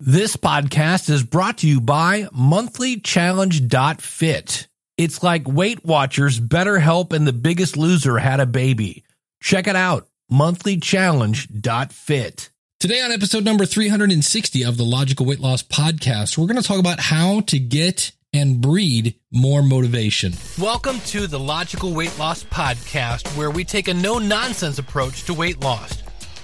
This podcast is brought to you by monthlychallenge.fit. It's like Weight Watchers, BetterHelp, and The Biggest Loser had a baby. Check it out, monthlychallenge.fit. Today, on episode number 360 of the Logical Weight Loss Podcast, we're going to talk about how to get and breed more motivation. Welcome to the Logical Weight Loss Podcast, where we take a no nonsense approach to weight loss.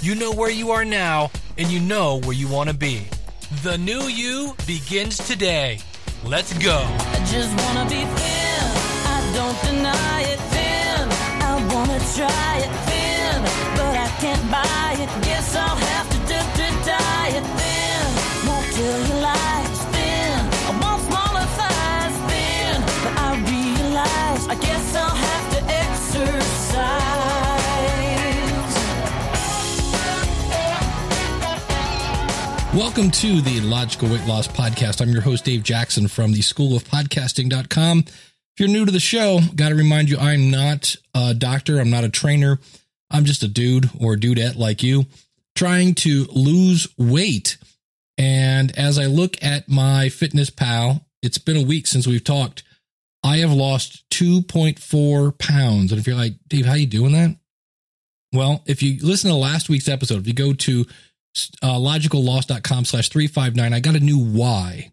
You know where you are now, and you know where you want to be. The new you begins today. Let's go. I just wanna be thin. I don't deny it thin. I wanna try it thin, but I can't buy it. Guess I'll have to to diet thin. Won't thin. I want smaller thighs thin, but I realize I guess I'll have to exercise. Welcome to the Logical Weight Loss Podcast. I'm your host, Dave Jackson from the School of Podcasting.com. If you're new to the show, got to remind you I'm not a doctor, I'm not a trainer. I'm just a dude or dudette like you trying to lose weight. And as I look at my fitness pal, it's been a week since we've talked. I have lost 2.4 pounds. And if you're like, Dave, how are you doing that? Well, if you listen to last week's episode, if you go to uh, logicalloss.com slash 359, I got a new why.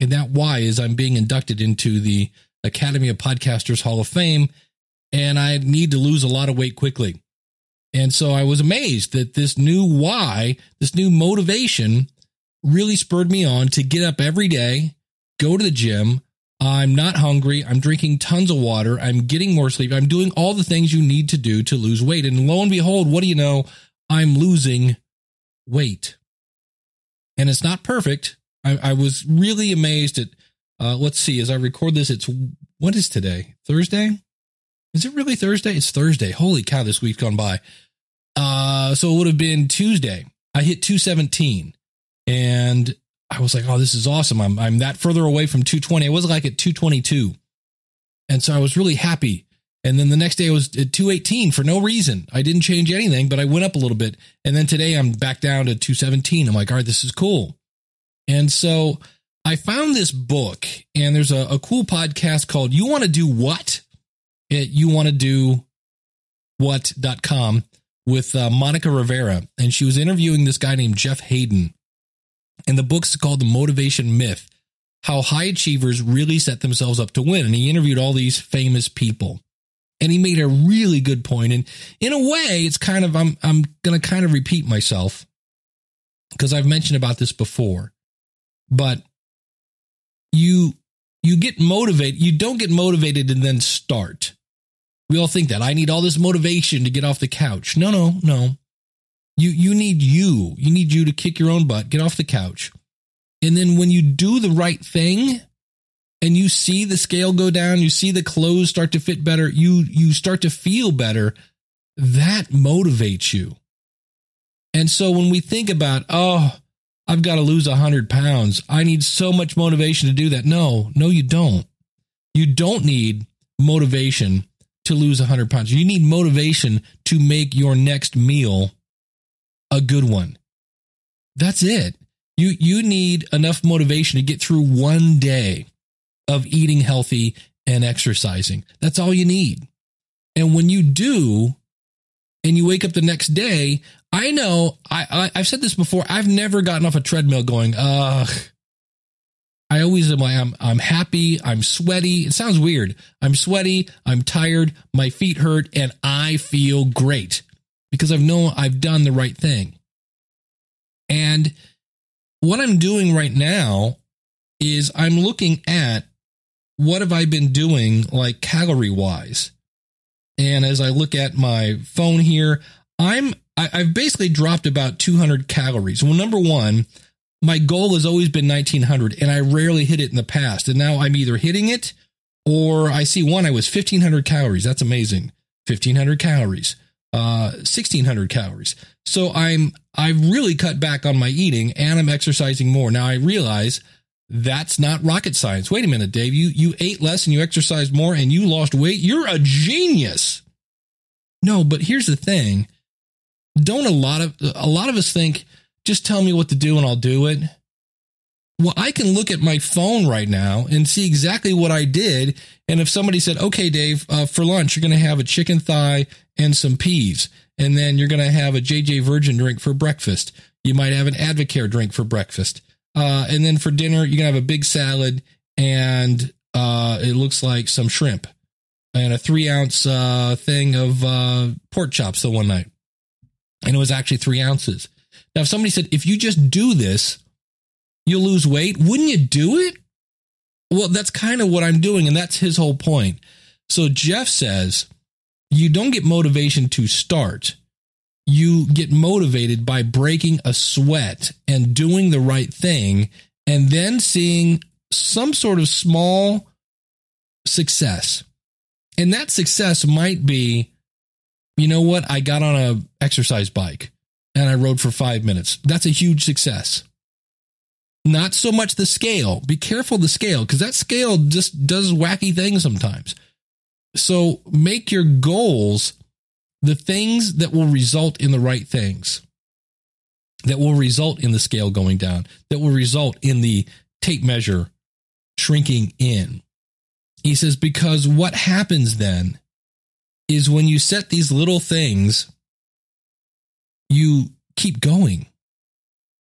And that why is I'm being inducted into the Academy of Podcasters Hall of Fame, and I need to lose a lot of weight quickly. And so I was amazed that this new why, this new motivation really spurred me on to get up every day, go to the gym. I'm not hungry. I'm drinking tons of water. I'm getting more sleep. I'm doing all the things you need to do to lose weight. And lo and behold, what do you know? I'm losing weight. And it's not perfect. I, I was really amazed at, uh, let's see, as I record this, it's, what is today? Thursday? Is it really Thursday? It's Thursday. Holy cow, this week's gone by. Uh, so it would have been Tuesday. I hit 217 and I was like, oh, this is awesome. I'm, I'm that further away from 220. I was like at 222. And so I was really happy. And then the next day was at 218 for no reason. I didn't change anything, but I went up a little bit. And then today I'm back down to 217. I'm like, all right, this is cool. And so I found this book and there's a, a cool podcast called You Want to Do What? At you want to do what.com with uh, Monica Rivera. And she was interviewing this guy named Jeff Haden. And the book's called The Motivation Myth How High Achievers Really Set Themselves Up to Win. And he interviewed all these famous people. And he made a really good point. And in a way, it's kind of, I'm, I'm to kind of repeat myself because I've mentioned about this before. But you, you get motivated. You don't get motivated and then start. We all think that I need all this motivation to get off the couch. No, no, no. You you need you. You need you to kick your own butt, get off the couch. And then when you do the right thing and you see the scale go down, you see the clothes start to fit better, you you start to feel better, that motivates you. And so when we think about, oh, I've got to lose 100 pounds, I need so much motivation to do that. No, no, you don't. You don't need motivation to lose 100 pounds. You need motivation to make your next meal a good one. That's it. You you need enough motivation to get through one day of eating healthy and exercising. That's all you need. And when you do, and you wake up the next day, I know I, I have said this before. I've never gotten off a treadmill going, ugh. I always am like I'm I'm happy, I'm sweaty. It sounds weird. I'm sweaty, I'm tired, my feet hurt, and I feel great because I've known I've done the right thing. And what I'm doing right now is I'm looking at what have I been doing like calorie wise. And as I look at my phone here, I'm I, I've basically dropped about 200 calories. Well, number one, my goal has always been 1900 and I rarely hit it in the past. And now I'm either hitting it or I see one, I was 1500 calories. That's amazing. 1500 calories, uh, 1600 calories. So I'm, I've really cut back on my eating and I'm exercising more. Now I realize that's not rocket science. Wait a minute, Dave. You, you ate less and you exercised more and you lost weight. You're a genius. No, but here's the thing. Don't a lot of, a lot of us think, just tell me what to do and I'll do it. Well, I can look at my phone right now and see exactly what I did. And if somebody said, okay, Dave, uh, for lunch, you're going to have a chicken thigh and some peas. And then you're going to have a JJ Virgin drink for breakfast. You might have an Advocare drink for breakfast. Uh, and then for dinner, you're to have a big salad and uh, it looks like some shrimp and a three ounce uh, thing of uh, pork chops the one night. And it was actually three ounces. Now, if somebody said, if you just do this, you'll lose weight, wouldn't you do it? Well, that's kind of what I'm doing. And that's his whole point. So Jeff says, you don't get motivation to start. You get motivated by breaking a sweat and doing the right thing and then seeing some sort of small success. And that success might be, you know what? I got on a exercise bike and I rode for five minutes. That's a huge success. Not so much the scale. Be careful the scale because that scale just does wacky things sometimes. So make your goals the things that will result in the right things, that will result in the scale going down, that will result in the tape measure shrinking in. He says, because what happens then is when you set these little things, you keep going.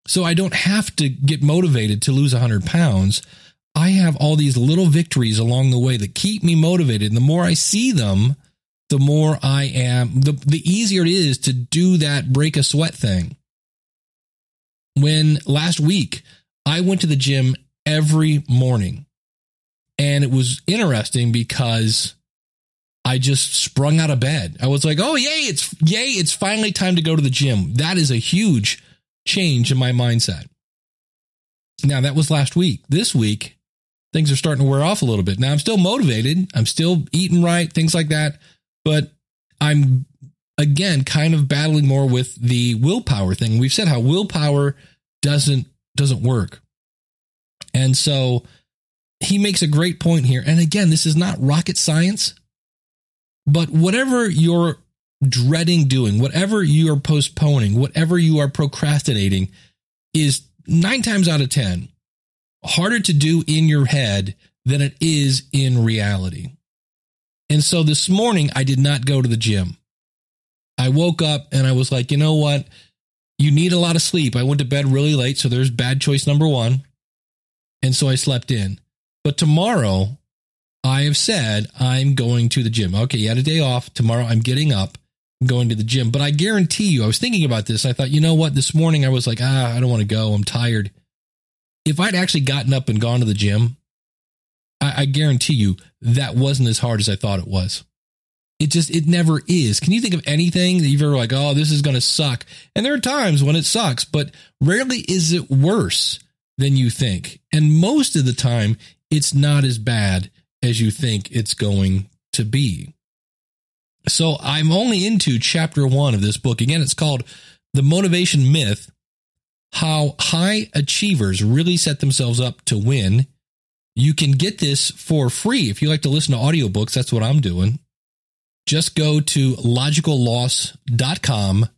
So I don't have to get motivated to lose 100 pounds. I have all these little victories along the way that keep me motivated. And the more I see them, the more I am, the, the easier it is to do that break a sweat thing. When last week I went to the gym every morning and it was interesting because I just sprung out of bed. I was like, "Oh, yay, it's yay, it's finally time to go to the gym." That is a huge change in my mindset. Now, that was last week. This week, things are starting to wear off a little bit. Now, I'm still motivated. I'm still eating right, things like that, but I'm again kind of battling more with the willpower thing. We've said how willpower doesn't doesn't work. And so he makes a great point here. And again, this is not rocket science, but whatever you're dreading doing, whatever you are postponing, whatever you are procrastinating is nine times out of 10 harder to do in your head than it is in reality. And so this morning, I did not go to the gym. I woke up and I was like, you know what? You need a lot of sleep. I went to bed really late. So there's bad choice number one. And so I slept in. But tomorrow, I have said I'm going to the gym. Okay, you had a day off. Tomorrow, I'm getting up, I'm going to the gym. But I guarantee you, I was thinking about this. I thought, you know what? This morning, I was like, ah, I don't want to go. I'm tired. If I'd actually gotten up and gone to the gym, I, I guarantee you that wasn't as hard as I thought it was. It just, it never is. Can you think of anything that you've ever like, oh, this is going to suck? And there are times when it sucks, but rarely is it worse than you think. And most of the time, it's not as bad as you think it's going to be. So I'm only into chapter one of this book. Again, it's called The Motivation Myth How High Achievers Really Set Themselves Up to Win. You can get this for free. If you like to listen to audiobooks, that's what I'm doing. Just go to logicalloss.com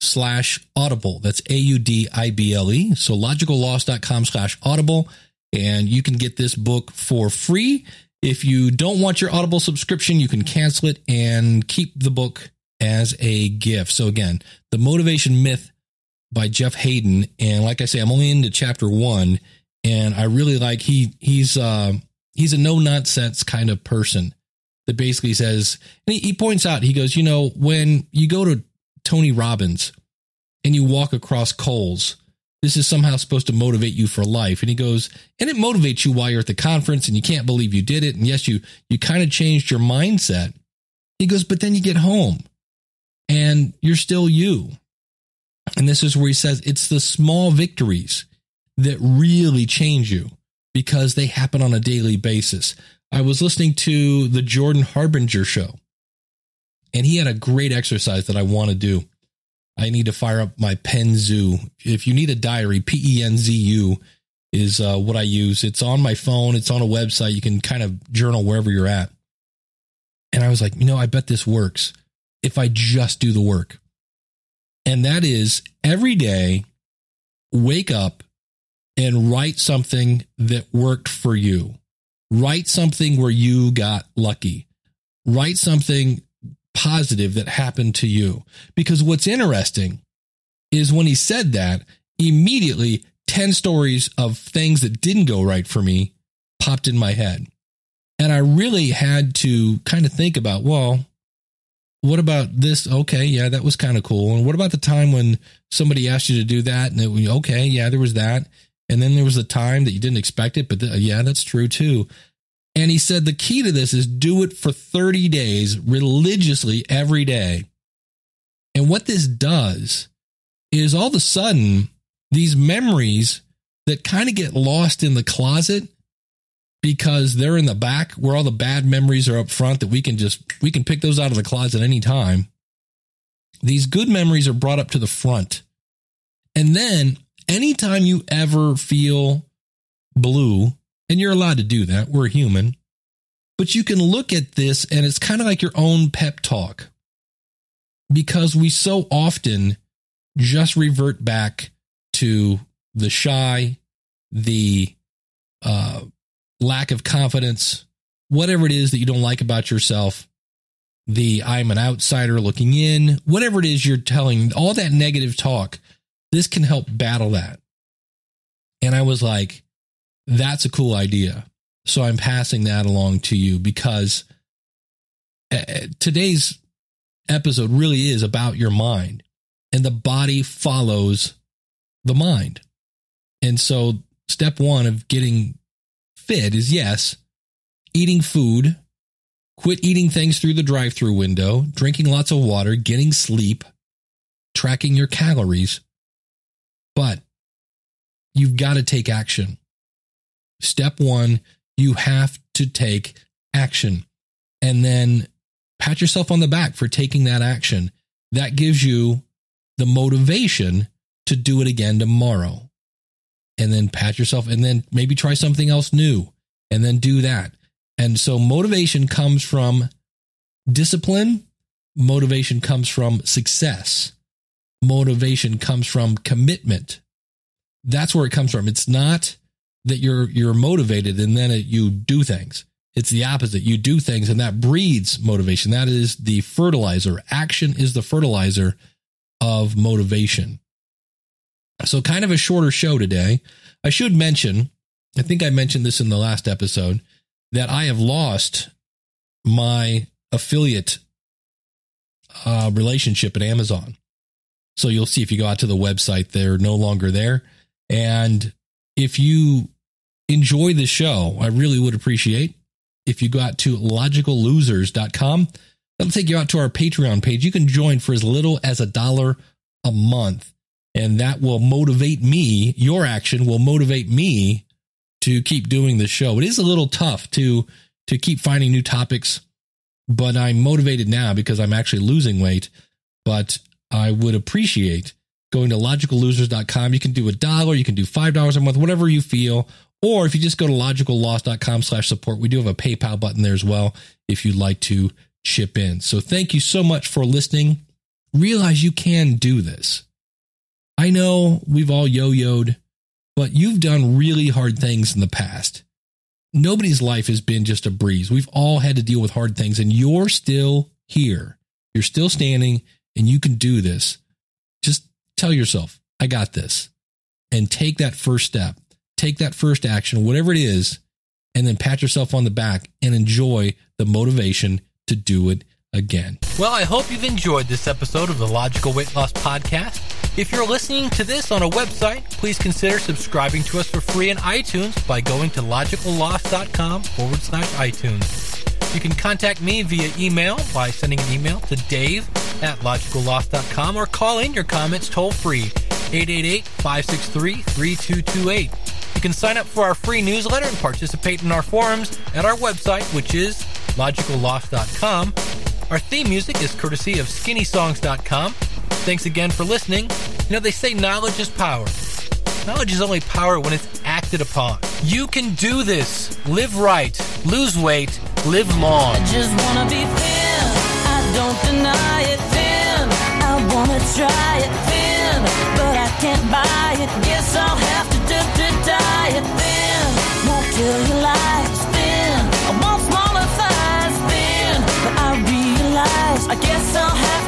slash audible. That's A U D I B L E. So logicalloss.com slash audible. And you can get this book for free. If you don't want your Audible subscription, you can cancel it and keep the book as a gift. So again, The Motivation Myth by Jeff Haden. And like I say, I'm only into chapter one and I really like he he's uh he's a no nonsense kind of person that basically says and he, he points out, he goes, you know, when you go to Tony Robbins and you walk across coals, this is somehow supposed to motivate you for life. And he goes, and it motivates you while you're at the conference and you can't believe you did it. And yes, you you kind of changed your mindset. He goes, but then you get home and you're still you. And this is where he says it's the small victories that really change you because they happen on a daily basis. I was listening to the Jordan Harbinger show, and he had a great exercise that I want to do. I need to fire up my Penzu. If you need a diary, P E N Z U is uh, what I use. It's on my phone, it's on a website. You can kind of journal wherever you're at. And I was like, you know, I bet this works if I just do the work. And that is every day, wake up and write something that worked for you. Write something where you got lucky. Write something positive that happened to you. Because what's interesting is when he said that, immediately 10 stories of things that didn't go right for me popped in my head. And I really had to kind of think about, well, what about this? Okay, yeah, that was kind of cool. And what about the time when somebody asked you to do that? And it okay, yeah, there was that. And then there was a time that you didn't expect it, but the, yeah, that's true too. And he said the key to this is do it for 30 days religiously every day. And what this does is all of a sudden, these memories that kind of get lost in the closet because they're in the back where all the bad memories are up front that we can just we can pick those out of the closet any time These good memories are brought up to the front. And then anytime you ever feel blue, and you're allowed to do that, we're human, but you can look at this and it's kind of like your own pep talk. Because we so often just revert back to the shy, the uh, lack of confidence, whatever it is that you don't like about yourself, the I'm an outsider looking in, whatever it is you're telling, all that negative talk, this can help battle that. And I was like, that's a cool idea. So I'm passing that along to you because uh, today's episode really is about your mind and the body follows the mind. And so step one of getting fit is yes, eating food, quit eating things through the drive through window, drinking lots of water, getting sleep, tracking your calories. But you've got to take action. Step one, you have to take action and then pat yourself on the back for taking that action. That gives you the motivation to do it again tomorrow. And then pat yourself and then maybe try something else new and then do that. And so motivation comes from discipline, motivation comes from success, motivation comes from commitment. That's where it comes from. It's not that you're you're motivated and then it, you do things. It's the opposite. You do things and that breeds motivation. That is the fertilizer. Action is the fertilizer of motivation. So kind of a shorter show today. I should mention, I think I mentioned this in the last episode that I have lost my affiliate uh, relationship at Amazon. So you'll see if you go out to the website, they're no longer there. And if you enjoy the show, I really would appreciate if you go out to logicallosers.com. That'll take you out to our Patreon page. You can join for as little as a dollar a month, and that will motivate me. Your action will motivate me to keep doing the show. It is a little tough to to keep finding new topics, but I'm motivated now because I'm actually losing weight. But I would appreciate going to logicallosers.com. You can do a dollar, you can do five dollars a month, whatever you feel, or if you just go to logicalloss.com slash support, we do have a PayPal button there as well if you'd like to chip in. So thank you so much for listening. Realize you can do this. I know we've all yo-yoed, but you've done really hard things in the past. Nobody's life has been just a breeze. We've all had to deal with hard things and you're still here. You're still standing and you can do this. Just tell yourself, I got this and take that first step take that first action, whatever it is, and then pat yourself on the back and enjoy the motivation to do it again. Well, I hope you've enjoyed this episode of the Logical Weight Loss Podcast. If you're listening to this on a website, please consider subscribing to us for free in iTunes by going to logicalloss.com forward slash iTunes. You can contact me via email by sending an email to dave at logicalloss.com or call in your comments toll free 888-563-3228. You can sign up for our free newsletter and participate in our forums at our website, which is logicalloss.com. Our theme music is courtesy of skinnysongs.com. Thanks again for listening. You know, they say knowledge is power. Knowledge is only power when it's acted upon. You can do this. Live right, lose weight, live long. I guess I'll have